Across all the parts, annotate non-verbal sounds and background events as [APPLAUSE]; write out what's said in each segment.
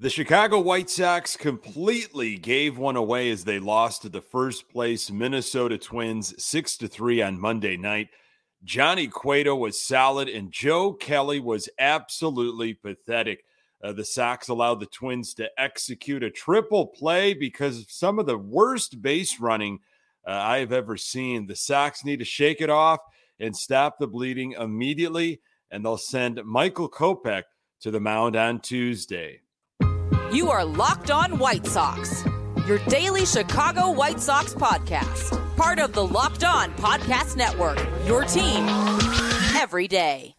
The Chicago White Sox completely gave one away as they lost to the first place Minnesota Twins 6 to 3 on Monday night. Johnny Cueto was solid and Joe Kelly was absolutely pathetic. Uh, the Sox allowed the Twins to execute a triple play because of some of the worst base running uh, I have ever seen. The Sox need to shake it off and stop the bleeding immediately, and they'll send Michael Kopech to the mound on Tuesday. You are Locked On White Sox, your daily Chicago White Sox podcast, part of the Locked On Podcast Network, your team every day.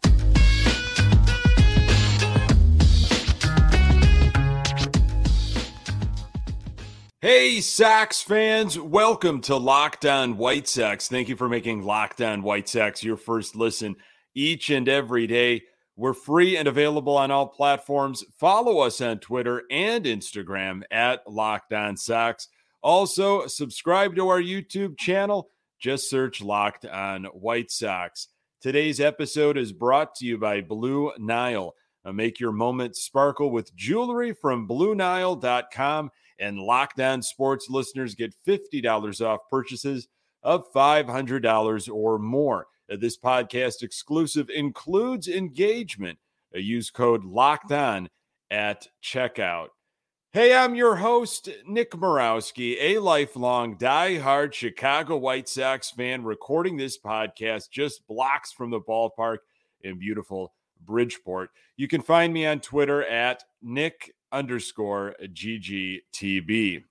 Hey, Sox fans, welcome to Locked On White Sox. Thank you for making Locked On White Sox your first listen each and every day. We're free and available on all platforms. Follow us on Twitter and Instagram at Locked On Sox. Also, subscribe to our YouTube channel. Just search Locked On White Sox. Today's episode is brought to you by Blue Nile. Make your moment sparkle with jewelry from BlueNile.com. And Locked On Sports listeners get $50 off purchases of $500 or more. Uh, this podcast exclusive includes engagement. Uh, use code locked on at checkout. Hey, I'm your host, Nick Morawski, a lifelong die-hard Chicago White Sox fan, recording this podcast just blocks from the ballpark in beautiful Bridgeport. You can find me on Twitter at Nick underscore GGTB.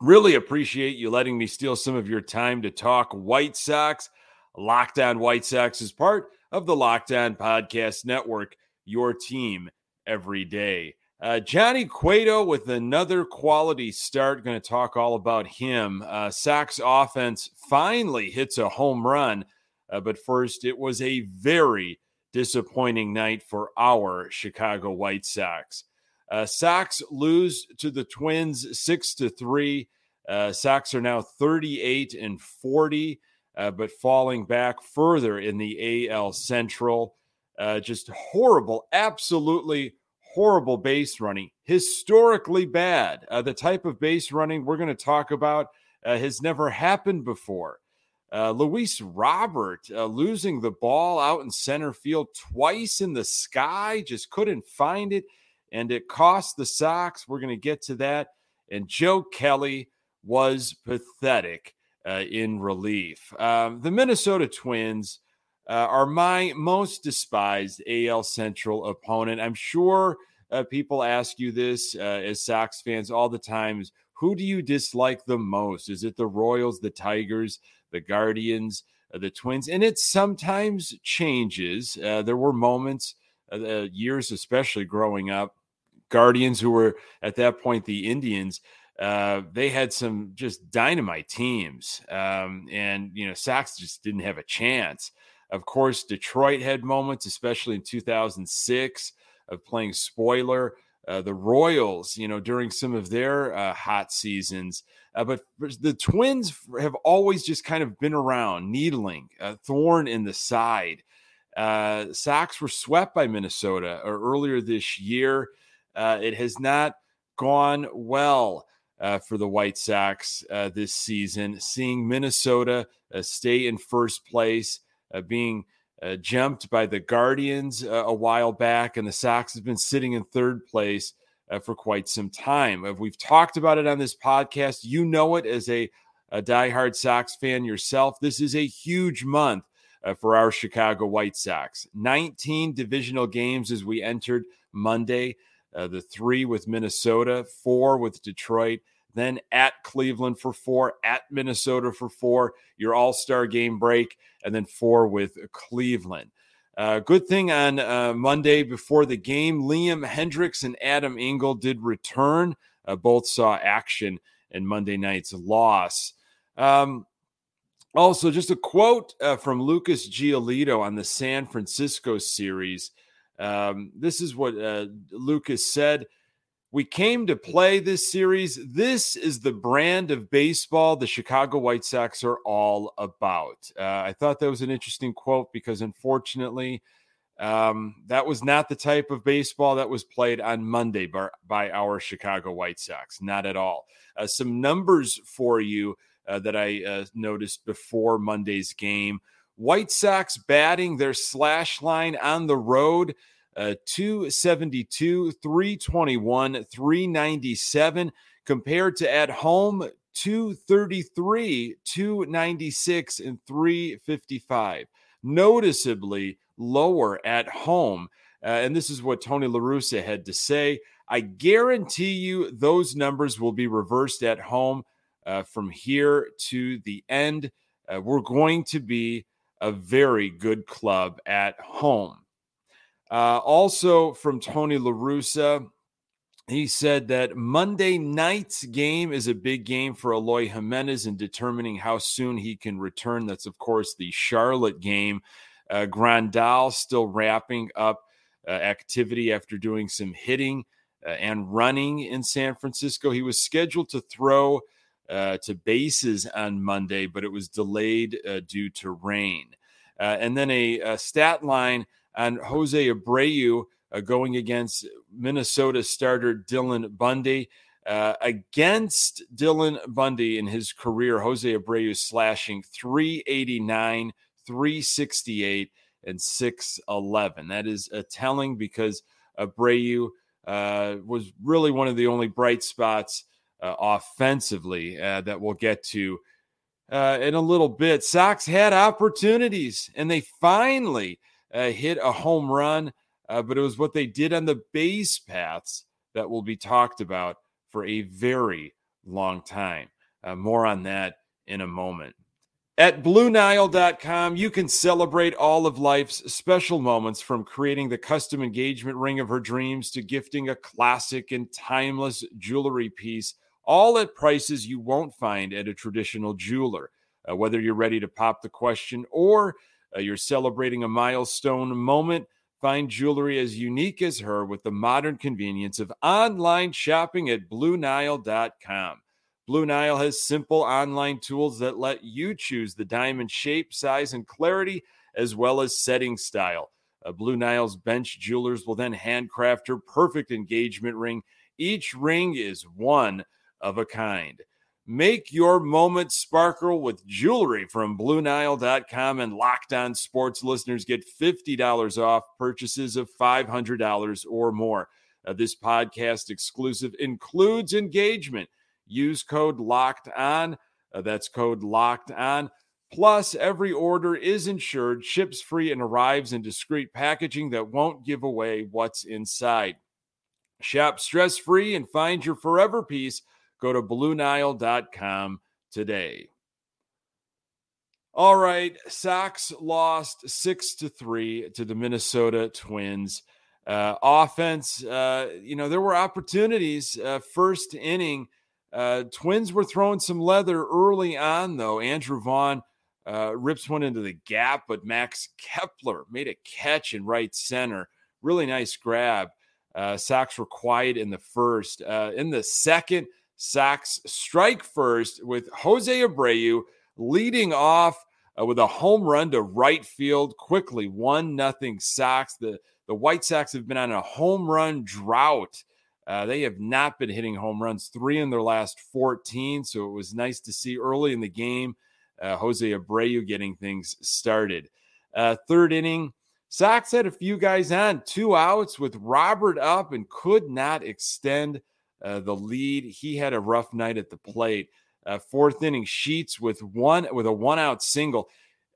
Really appreciate you letting me steal some of your time to talk White Sox. Locked On White Sox is part of the Locked On Podcast Network, your team every day. Uh, Johnny Cueto with another quality start. Going to talk all about him. Uh, Sox offense finally hits a home run, uh, but first, it was a very disappointing night for our Chicago White Sox. Uh, Sox lose to the Twins six to three. Uh, Sox are now 38 and 40 uh, but falling back further in the AL Central. Uh, just horrible, absolutely horrible base running, historically bad. Uh, the type of base running we're going to talk about uh, has never happened before. Uh, Luis Robert uh, losing the ball out in center field twice in the sky, just couldn't find it. And it cost the Sox. We're going to get to that. And Joe Kelly was pathetic uh, in relief. Um, the Minnesota Twins uh, are my most despised AL Central opponent. I'm sure uh, people ask you this uh, as Sox fans all the time: is who do you dislike the most? Is it the Royals, the Tigers, the Guardians, uh, the Twins? And it sometimes changes. Uh, there were moments, years especially growing up, Guardians who were at that point the Indians uh, they had some just dynamite teams. Um, and, you know, Sox just didn't have a chance. Of course, Detroit had moments, especially in 2006, of playing spoiler. Uh, the Royals, you know, during some of their uh, hot seasons. Uh, but the Twins have always just kind of been around, needling, a thorn in the side. Uh, Sox were swept by Minnesota uh, earlier this year. Uh, it has not gone well uh, for the White Sox uh, this season. Seeing Minnesota uh, stay in first place, uh, being uh, jumped by the Guardians uh, a while back, and the Sox have been sitting in third place for quite some time. We've talked about it on this podcast, you know it as a, a diehard Sox fan yourself. This is a huge month. for our Chicago White Sox. 19 divisional games as we entered Monday uh, the three with Minnesota, four with Detroit, then at Cleveland for four, at Minnesota for four, your all star game break, and then four with Cleveland. Uh, good thing on uh, Monday before the game, Liam Hendriks and Adam Engel did return. Uh, both saw action in Monday night's loss. Um, also, just a quote uh, from Lucas Giolito on the San Francisco series. Um, this is what uh, Lucas said. We came to play this series. This is the brand of baseball the Chicago White Sox are all about. Uh, I thought that was an interesting quote because, unfortunately, Um, that was not the type of baseball that was played on Monday by, by our Chicago White Sox. Not at all. Uh, some numbers for you uh, that I uh, noticed before Monday's game. White Sox batting their slash line on the road uh, 272, 321, 397, compared to at home 233, 296, and 355. Noticeably lower at home. Uh, and this is what Tony La Russa had to say. I guarantee you those numbers will be reversed at home uh, from here to the end. Uh, we're going to be a very good club at home. Uh, also, from Tony La Russa, he said that Monday night's game is a big game for Eloy Jimenez in determining how soon he can return. That's, of course, the Charlotte game. Uh, Grandal still wrapping up uh, activity after doing some hitting uh, and running in San Francisco. He was scheduled to throw uh, to bases on Monday, but it was delayed uh, due to rain. Uh, and then a, a, stat line on Jose Abreu uh, going against Minnesota starter Dylan Bundy. Uh, against Dylan Bundy in his career, Jose Abreu slashing 389, 368, and 611. That is a telling because Abreu uh, was really one of the only bright spots uh, offensively uh, that we'll get to uh, in a little bit. Sox had opportunities and they finally uh, hit a home run, uh, but it was what they did on the base paths that will be talked about for a very long time. Uh, more on that in a moment. At BlueNile.com, you can celebrate all of life's special moments from creating the custom engagement ring of her dreams to gifting a classic and timeless jewelry piece all at prices you won't find at a traditional jeweler. Uh, whether you're ready to pop the question or uh, you're celebrating a milestone moment, find jewelry as unique as her with the modern convenience of online shopping at BlueNile.com. Blue Nile has simple online tools that let you choose the diamond shape, size, and clarity, as well as setting style. Uh, Blue Nile's bench jewelers will then handcraft her perfect engagement ring. Each ring is one of a kind. Make your moment sparkle with jewelry from BlueNile.com and Locked On Sports listeners get $50 off purchases of $500 or more. Uh, this podcast exclusive includes engagement. Use code Locked On. Uh, that's code Locked On. Plus, every order is insured, ships free, and arrives in discreet packaging that won't give away what's inside. Shop stress free and find your forever piece Go to BlueNile.com today. All right, Sox lost six to three to the Minnesota Twins. Uh, offense, uh, you know, there were opportunities. Uh, first inning, uh, Twins were throwing some leather early on, though. Andrew Vaughn uh, rips one into the gap, but Max Kepler made a catch in right center. Really nice grab. Uh, Sox were quiet in the first. in the second, Sox strike first with Jose Abreu leading off uh, with a home run to right field quickly. One nothing Sox. The the White Sox have been on a home run drought. Uh, they have not been hitting home runs, three in their last 14. So it was nice to see early in the game uh, Jose Abreu getting things started. Uh, third inning, Sox had a few guys on, two outs with Robert up and could not extend uh, the lead. He had a rough night at the plate. Uh, fourth inning, Sheets with one with a one out single.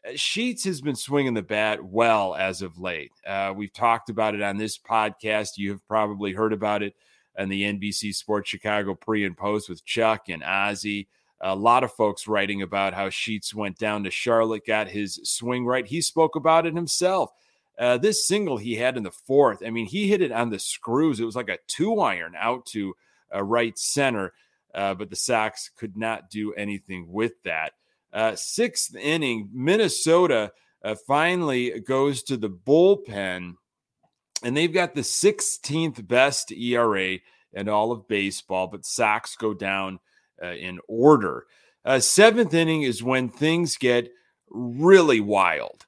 Uh, Sheets has been swinging the bat well as of late. Uh, we've talked about it on this podcast. You have probably heard about it on the NBC Sports Chicago pre and post with Chuck and Ozzy. A lot of folks writing about how Sheets went down to Charlotte, got his swing right. He spoke about it himself. Uh, this single he had in the fourth, I mean, he hit it on the screws. It was like a two iron out to uh, right center, uh, but the Sox could not do anything with that. Uh, sixth inning, Minnesota uh, finally goes to the bullpen, and they've got the 16th best ERA in all of baseball, but Sox go down uh, in order. Uh, seventh inning is when things get really wild.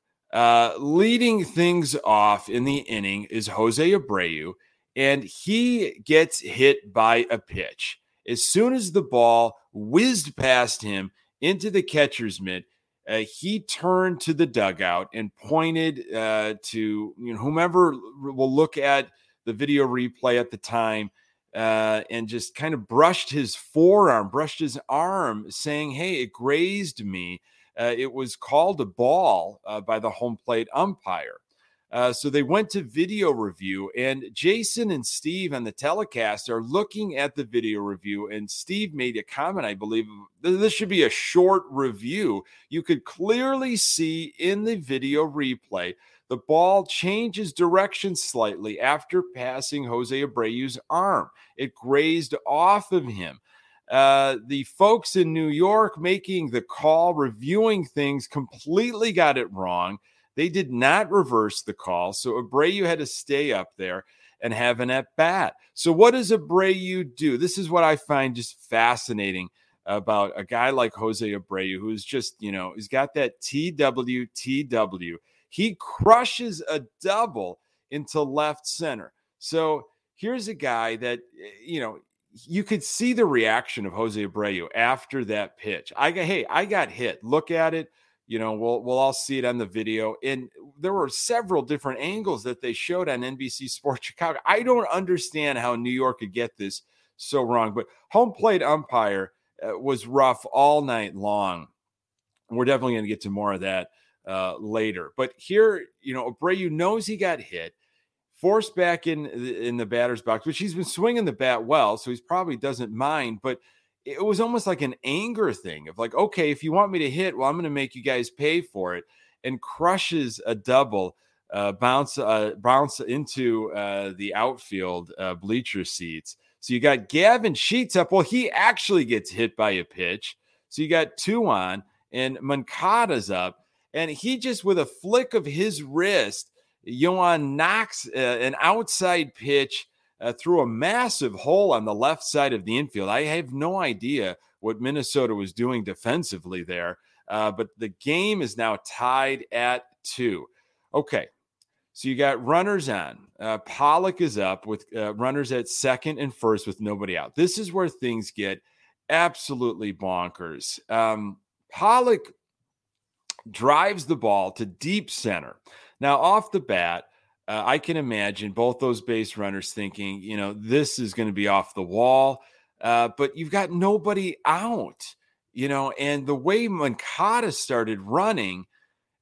Leading things off in the inning is Jose Abreu, and he gets hit by a pitch. As soon as the ball whizzed past him into the catcher's mitt, uh, he turned to the dugout and pointed uh, to you know, whomever will look at the video replay at the time uh, and just kind of brushed his forearm, brushed his arm, saying, Hey, it grazed me. Uh, it was called a ball uh, by the home plate umpire. Uh, so they went to video review, and Jason and Steve on the telecast are looking at the video review. And Steve made a comment, I believe, this should be a short review. You could clearly see in the video replay the ball changes direction slightly after passing Jose Abreu's arm. It grazed off of him. Uh, the folks in New York making the call, reviewing things, completely got it wrong. They did not reverse the call. So Abreu had to stay up there and have an at bat. So, what does Abreu do? This is what I find just fascinating about a guy like Jose Abreu, who's just, you know, he's got that TWTW. He crushes a double into left center. So here's a guy that, you know, you could see the reaction of Jose Abreu after that pitch. I got, hey, I got hit. Look at it. You know, we'll we'll all see it on the video. And there were several different angles that they showed on NBC Sports [LAUGHS] Chicago. I don't understand how New York could get this so wrong. But home plate umpire uh, was rough all night long. We're definitely going to get to more of that uh, later. But here, you know, Abreu knows he got hit, forced back in in the batter's box, which he's been swinging the bat well, so he probably doesn't mind. But it was almost like an anger thing of like, okay, if you want me to hit, well, I'm going to make you guys pay for it, and crushes a double. Uh, bounce uh, bounce into uh, the outfield uh, bleacher seats. So you got Gavin Sheets up. Well, he actually gets hit by a pitch. So you got two on, and Moncada's up and he just with a flick of his wrist, Yoan knocks uh, an outside pitch uh, through a massive hole on the left side of the infield. I have no idea what Minnesota was doing defensively there, uh, but the game is now tied at two. Okay, so you got runners on. Uh, Pollock is up with uh, runners at second and first with nobody out. This is where things get absolutely bonkers. Um, Pollock drives the ball to deep center. Now, off the bat, uh, I can imagine both those base runners thinking, you know, this is going to be off the wall, uh, but you've got nobody out, you know, and the way Moncada started running,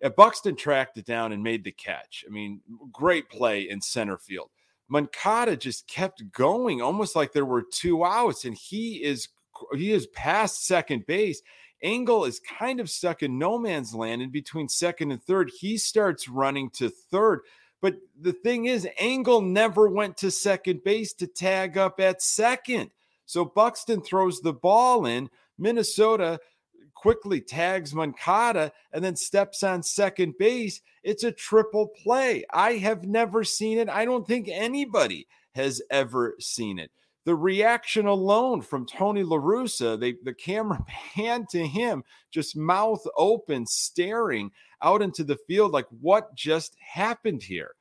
uh, Buxton tracked it down and made the catch. I mean, great play in center field. Moncada just kept going, almost like there were two outs, and he is he is past second base Engel is kind of stuck in no man's land in between second and third. He starts running to third. But the thing is, Engel never went to second base to tag up at second. So Buxton throws the ball in. Minnesota quickly tags Moncada and then steps on second base. It's a triple play. I have never seen it. I don't think anybody has ever seen it the reaction alone from Tony La Russa, the camera panned to him, just mouth open, staring out into the field like, what just happened here?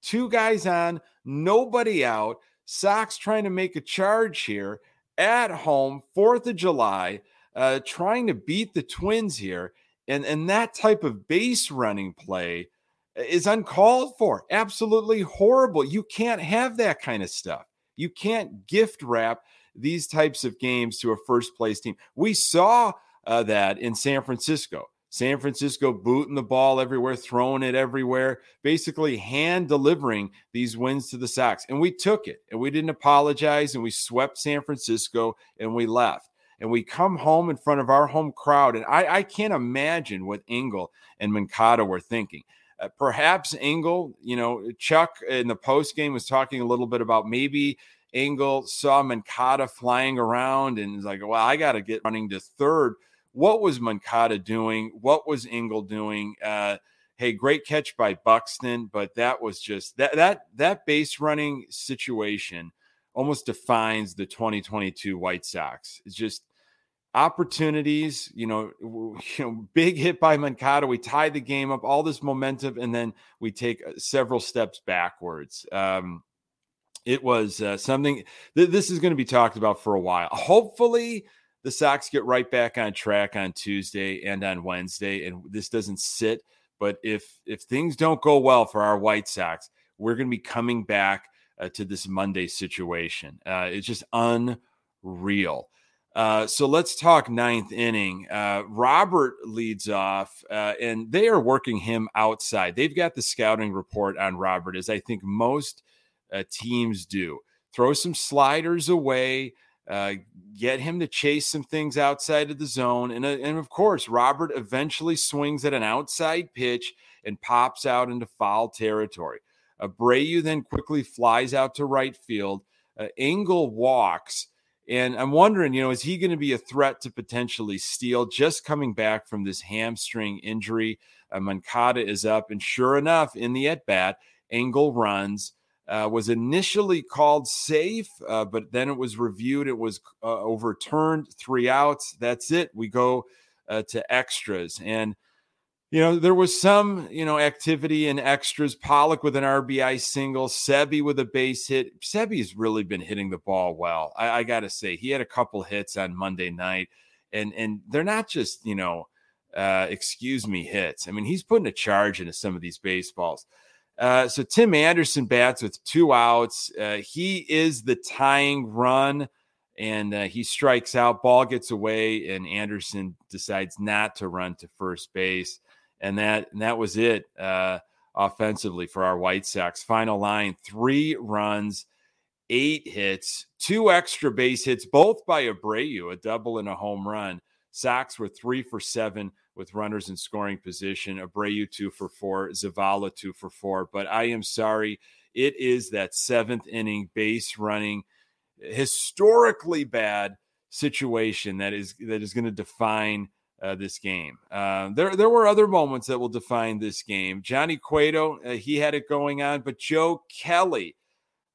Two guys on, nobody out. Sox trying to make a charge here at home, 4th of July, uh, trying to beat the Twins here. And, and that type of base running play is uncalled for. Absolutely horrible. You can't have that kind of stuff. You can't gift wrap these types of games to a first place team. We saw uh, that in San Francisco. San Francisco booting the ball everywhere, throwing it everywhere, basically hand delivering these wins to the Sox. And we took it and we didn't apologize and we swept San Francisco and we left. And we come home in front of our home crowd. And I, I can't imagine what Engel and Moncada were thinking. Uh, perhaps Engel, you know, Chuck in the post game was talking a little bit about maybe Engel saw Moncada flying around and was like, well, I got to get running to third. What was Moncada doing? What was Engel doing? Uh, hey, great catch by Buxton, but that was just that that that base running situation almost defines the 2022 White Sox. It's just opportunities, you know, [LAUGHS] you know, big hit by Moncada. We tie the game up, all this momentum, and then we take uh, several steps backwards. Um, it was uh, something th- this is going to be talked about for a while. Hopefully, the Sox get right back on track on Tuesday and on Wednesday, and this doesn't sit. But if if things don't go well for our White Sox, we're going to be coming back uh, to this Monday situation. Uh, it's just unreal. Uh, so let's talk ninth inning. Uh, Robert leads off, uh, and they are working him outside. They've got the scouting report on Robert, as I think most uh, teams do. Throw some sliders away, uh, get him to chase some things outside of the zone. And, and of course, Robert eventually swings at an outside pitch and pops out into foul territory. Abreu then quickly flies out to right field. Engel walks and I'm wondering, you know, is he going to be a threat to potentially steal just coming back from this hamstring injury? Uh, Moncada is up, and sure enough, in the at bat, Engel runs. Uh, was initially called safe, uh, but then it was reviewed. It was uh, overturned. Three outs. That's it. We go uh, to extras. And you know, there was some, you know, activity in extras. Pollock with an RBI single, Seby with a base hit. Seby's really been hitting the ball well. I, I got to say, he had a couple hits on Monday night, and and they're not just, you know, uh, excuse me, hits. I mean, he's putting a charge into some of these baseballs. Uh, so Tim Anderson bats with two outs. Uh, he is the tying run, and uh, he strikes out. Ball gets away, and Anderson decides not to run to first base and that and that was it uh, offensively for our White Sox. Final line: three runs, eight hits, two extra base hits, both by Abreu, a double and a home run. Sox were three for seven with runners in scoring position. Abreu two for four, Zavala two for four. But I am sorry, it is that seventh inning base running, historically bad situation that is that is going to define uh, this game. Uh, there, there were other moments that will define this game. Johnny Cueto, uh, he had it going on, but Joe Kelly.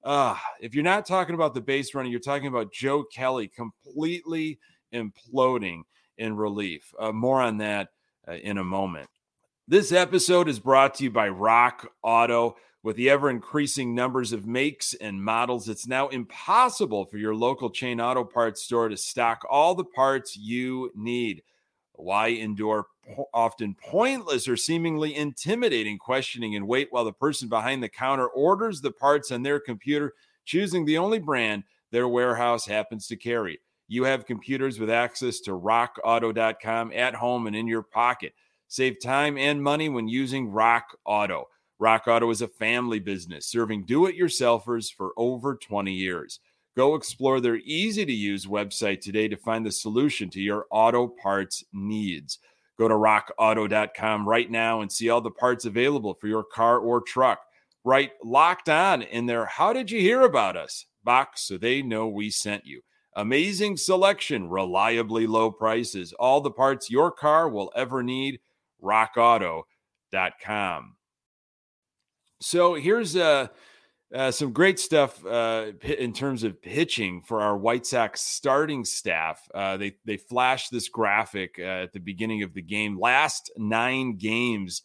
Uh, if you're not talking about the base running, you're talking about Joe Kelly completely imploding in relief. Uh, more on that uh, in a moment. This episode is brought to you by Rock Auto. With the ever increasing numbers of makes and models, it's now impossible for your local chain auto parts store to stock all the parts you need. Why endure often pointless or seemingly intimidating questioning and wait while the person behind the counter orders the parts on their computer, choosing the only brand their warehouse happens to carry? You have computers with access to rockauto.com at home and in your pocket. Save time and money when using Rock Auto. Rock Auto is a family business serving do it yourselfers for over 20 years. Go explore their easy to use website today to find the solution to your auto parts needs. Go to rockauto.com right now and see all the parts available for your car or truck. Write locked on in their. How did you hear about us? Box so they know we sent you. Amazing selection, reliably low prices, all the parts your car will ever need. RockAuto.com. So here's a uh, some great stuff uh, in terms of pitching for our White Sox starting staff. Uh, they they flashed this graphic uh, at the beginning of the game. Last nine games,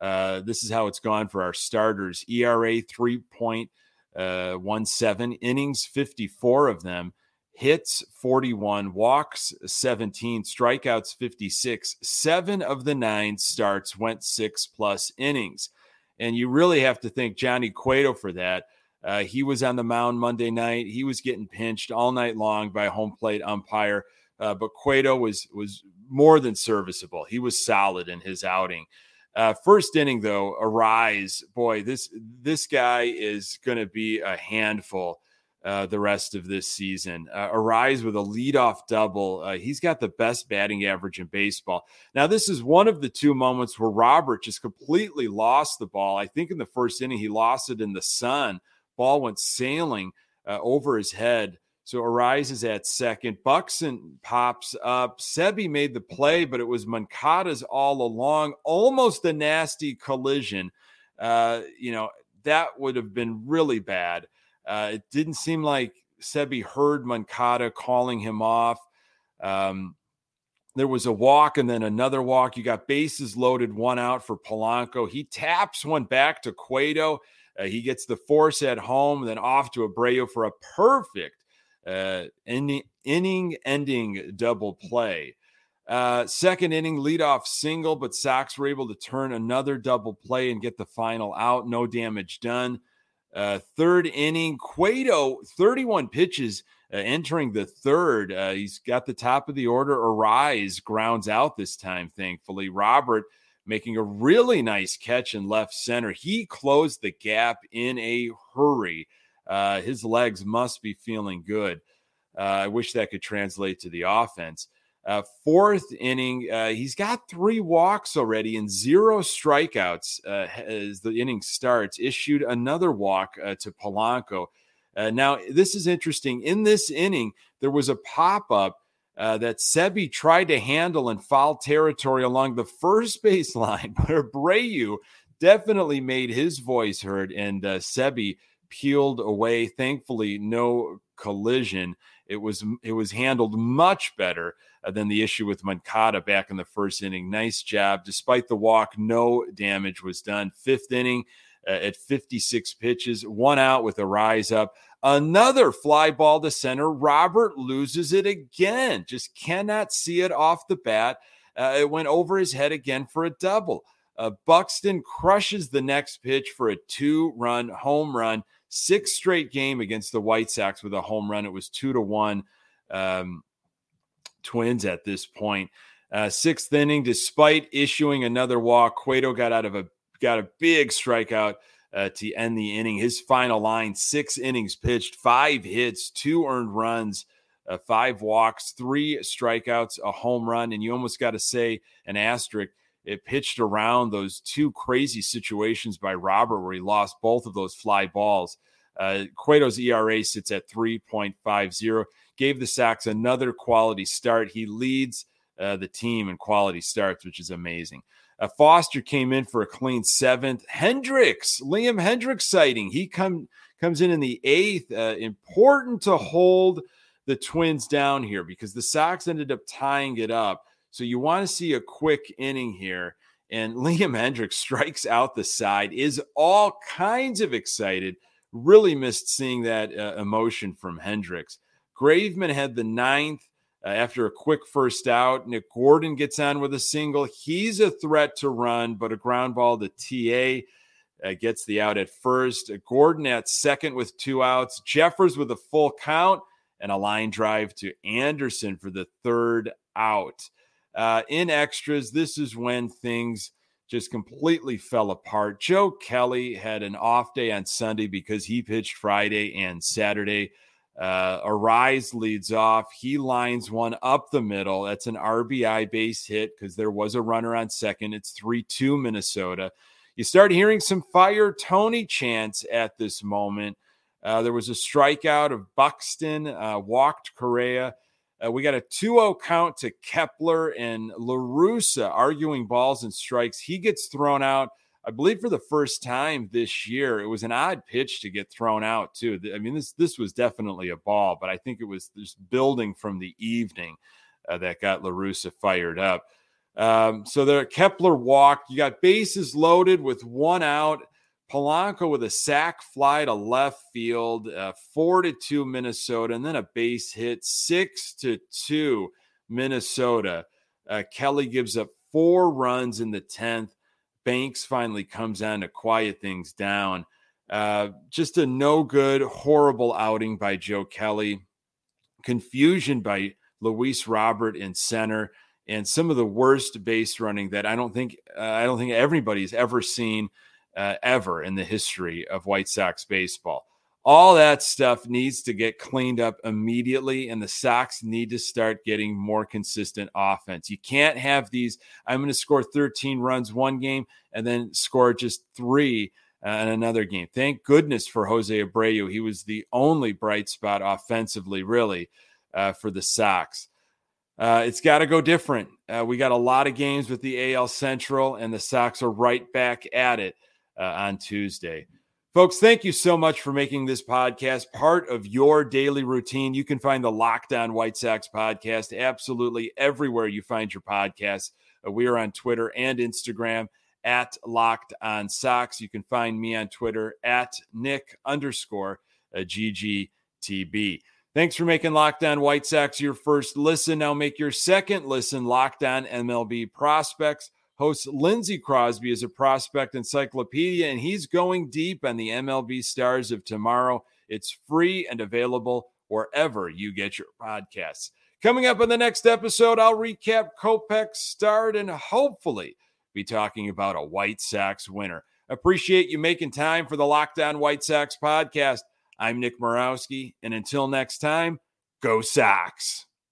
uh, this is how it's gone for our starters. ERA three point uh, one seven, innings fifty four of them, hits forty one, walks seventeen, strikeouts fifty six. Seven of the nine starts went six plus innings. And you really have to thank Johnny Cueto for that. Uh, he was on the mound Monday night. He was getting pinched all night long by home plate umpire. Uh, but Cueto was was more than serviceable. He was solid in his outing. Uh, first inning though, Arraez, boy, this this guy is going to be a handful uh, the rest of this season. Uh, Arraez with a leadoff double. Uh, he's got the best batting average in baseball. Now, this is one of the two moments where Robert just completely lost the ball. I think in the first inning, he lost it in the sun. Ball went sailing uh, over his head. So Arraez is at second. Buxton pops up. Seby made the play, but it was Moncada's all along. Almost a nasty collision. Uh, you know, that would have been really bad. Uh, it didn't seem like Seby heard Moncada calling him off. Um, there was a walk and then another walk. You got bases loaded, one out for Polanco. He taps one back to Cueto. Uh, he gets the force at home, then off to Abreu for a perfect uh, inning, inning ending double play. Uh, second inning leadoff single, but Sox were able to turn another double play and get the final out. No damage done. Uh, third inning, Cueto, 31 pitches uh, entering the third. Uh, he's got the top of the order. Arraez grounds out this time, thankfully. Robert making a really nice catch in left center. He closed the gap in a hurry. Uh, his legs must be feeling good. Uh, I wish that could translate to the offense. Uh, fourth inning, uh, he's got three walks already and zero strikeouts uh, as the inning starts. Issued another walk uh, to Polanco. Uh, now, this is interesting. In this inning, there was a pop up uh, that Seby tried to handle in foul territory along the first [LAUGHS] baseline, but Abreu definitely made his voice heard, and Seby peeled away. Thankfully, no collision. It was it was handled much better uh, than the issue with Moncada back in the first inning. Nice job. Despite the walk, no damage was done. Fifth inning uh, at 56 pitches, one out with Arraez up. Another fly ball to center. Robert loses it again. Just cannot see it off the bat. Uh, it went over his head again for a double. Uh, Buxton crushes the next pitch for a two run home run. Six straight game against the White Sox with a home run. It was two to one. Um, Twins at this point. Uh, sixth inning, despite issuing another walk, Cueto got out of a got a big strikeout uh, to end the inning. His final line: six innings pitched, five hits, two earned runs, uh, five walks, three strikeouts, a home run, and you almost got to say an asterisk. It pitched around those two crazy situations by Robert, where he lost both of those fly balls. Uh, Cueto's ERA sits at 3.50 gave the Sox another quality start. He leads uh, the team in quality starts, which is amazing. Uh, Foster came in for a clean seventh. Hendriks, Liam Hendriks sighting. He come comes in in the eighth. Uh, important to hold the Twins down here because the Sox ended up tying it up. So you want to see a quick inning here. And [LAUGHS] Liam Hendriks strikes out the side, is all kinds of excited. Really missed seeing that uh, emotion from Hendriks. Graveman had the ninth uh, after a quick first out. Nick Gordon gets on with a single. He's a threat to run, but a ground ball to TA uh, gets the out at first. Gordon at second with two outs. Jeffers with a full count and a line drive to Anderson for the third out. Uh, in extras, this is when things just completely fell apart. Joe Kelly had an off day on Sunday because he pitched Friday and Saturday. Uh, Arraez leads off. He lines one up the middle. That's an RBI base hit because there was a runner on second. It's 3 2 Minnesota. You start hearing some fire Tony chants at this moment. Uh, there was a strikeout of Buxton, uh, walked Correa. Uh, we got a 2 0 count to Kepler and La Russa arguing balls and strikes. He gets thrown out. I believe for the first time this year, it was an odd pitch to get thrown out too. I mean, this this was definitely a ball, but I think it was this building from the evening uh, that got La Russa fired up. Um, so there, Kepler walked. You got bases loaded with one out. Polanco with a sac fly to left field, uh, four to two Minnesota, and then a base hit, six to two Minnesota. Uh, Kelly gives up four runs in the tenth. Banks finally comes on to quiet things down. Uh, just a no good, horrible outing by Joe Kelly. Confusion by Luis Robert in center, and some of the worst base running that I don't think uh, I don't think everybody's ever seen uh, ever in the history of White Sox baseball. All that stuff needs to get cleaned up immediately, and the Sox need to start getting more consistent offense. You can't have these. I'm going to score 13 runs one game and then score just three uh, in another game. Thank goodness for Jose Abreu. He was the only bright spot offensively, really, uh, for the Sox. Uh, it's got to go different. Uh, we got a lot of games with the AL Central, and the Sox are right back at it uh, on Tuesday. Folks, thank you so much for making this podcast part of your daily routine. You can find the Locked On White Sox podcast absolutely everywhere you find your podcasts. Uh, we are on Twitter and Instagram at Locked On Sox. You can find me on Twitter at Nick underscore uh, GGTB. Thanks for making Locked On White Sox your first listen. Now make your second listen Locked On MLB Prospects hosts Lindsey Crosby as a prospect encyclopedia, and he's going deep on the MLB stars of tomorrow. It's free and available wherever you get your podcasts. Coming up in the next episode, I'll recap Kopech's start and hopefully be talking about a White Sox winner. Appreciate you making time for the Locked On White Sox podcast. I'm Nick Morawski, and until next time, go Sox.